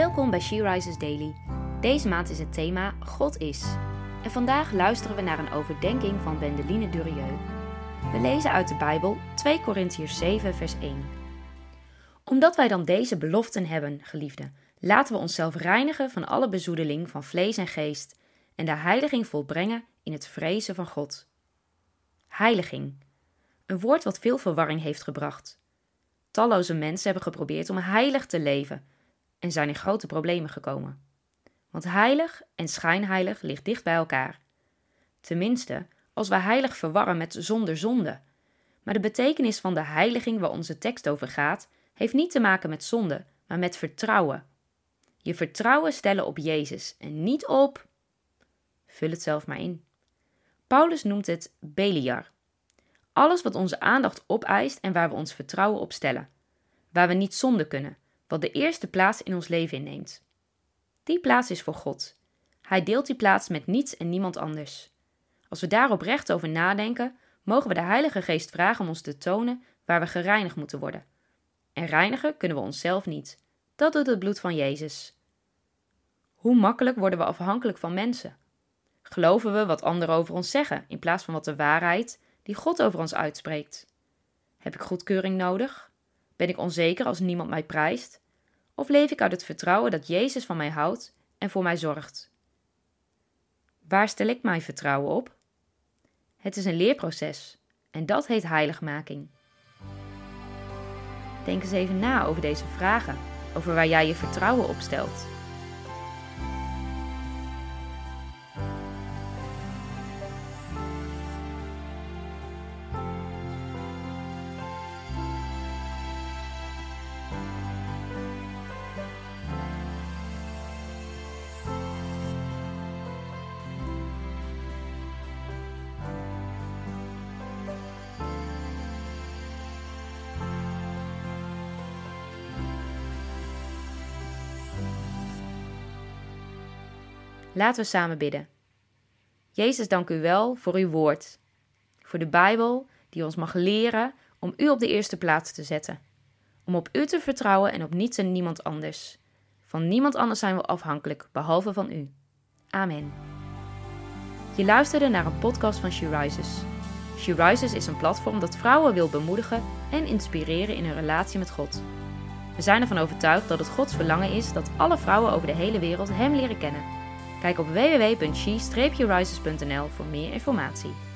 Welkom bij She Rises Daily. Deze maand is het thema God is. En vandaag luisteren we naar een overdenking van Wendeline Durieux. We lezen uit de Bijbel 2 Korintiërs 7 vers 1. Omdat wij dan deze beloften hebben, geliefden, laten we onszelf reinigen van alle bezoedeling van vlees en geest en de heiliging volbrengen in het vrezen van God. Heiliging. Een woord wat veel verwarring heeft gebracht. Talloze mensen hebben geprobeerd om heilig te leven en zijn in grote problemen gekomen. Want heilig en schijnheilig ligt dicht bij elkaar. Tenminste, als we heilig verwarren met zonder zonde. Maar de betekenis van de heiliging waar onze tekst over gaat, heeft niet te maken met zonde, maar met vertrouwen. Je vertrouwen stellen op Jezus en niet op. Vul het zelf maar in. Paulus noemt het Beliar. Alles wat onze aandacht opeist en waar we ons vertrouwen op stellen. Waar we niet zonde kunnen, wat de eerste plaats in ons leven inneemt. Die plaats is voor God. Hij deelt die plaats met niets en niemand anders. Als we daar oprecht over nadenken, mogen we de Heilige Geest vragen om ons te tonen waar we gereinigd moeten worden. En reinigen kunnen we onszelf niet. Dat doet het bloed van Jezus. Hoe makkelijk worden we afhankelijk van mensen? Geloven we wat anderen over ons zeggen in plaats van wat de waarheid die God over ons uitspreekt? Heb ik goedkeuring nodig? Ben ik onzeker als niemand mij prijst? Of leef ik uit het vertrouwen dat Jezus van mij houdt en voor mij zorgt? Waar stel ik mijn vertrouwen op? Het is een leerproces en dat heet heiligmaking. Denk eens even na over deze vragen, over waar jij je vertrouwen op stelt. Laten we samen bidden. Jezus, dank u wel voor uw woord, voor de Bijbel die ons mag leren om u op de eerste plaats te zetten, om op u te vertrouwen en op niets en niemand anders. Van niemand anders zijn we afhankelijk, behalve van u. Amen. Je luisterde naar een podcast van She Rises. She Rises is een platform dat vrouwen wil bemoedigen en inspireren in hun relatie met God. We zijn ervan overtuigd dat het Gods verlangen is dat alle vrouwen over de hele wereld Hem leren kennen. Kijk op www.she-rises.nl voor meer informatie.